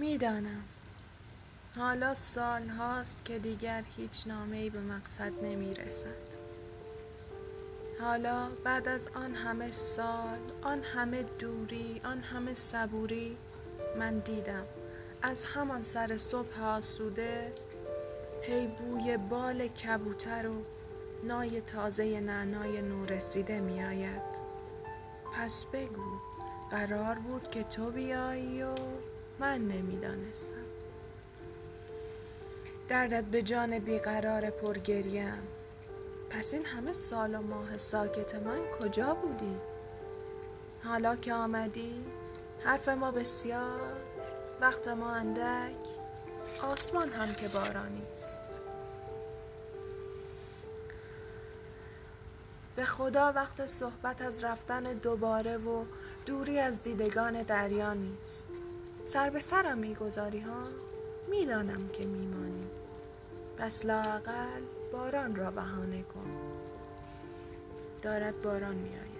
می‌دانم. حالا سال هاست که دیگر هیچ نامه‌ای به مقصد نمی رسد حالا بعد از آن همه سال آن همه دوری آن همه صبوری من دیدم. از همان سر صبح آسوده هی بوی بال کبوتر و نای تازه نعنای نورسیده می آید پس بگو قرار بود که تو بیایی و من نمی‌دانستم. دردت به جان بیقرار پرگریم. پس این همه سال و ماه ساکت من کجا بودی؟ حالا که آمدی حرف ما بسیار وقت ما اندک آسمان هم که بارانی است. به خدا وقت صحبت از رفتن دوباره و دوری از دیدگان دریا نیست. سر به سرم می‌گذاری ها؟ می‌دانم که میمانی. پس لاقل باران را بهانه کن. دارد باران میآید.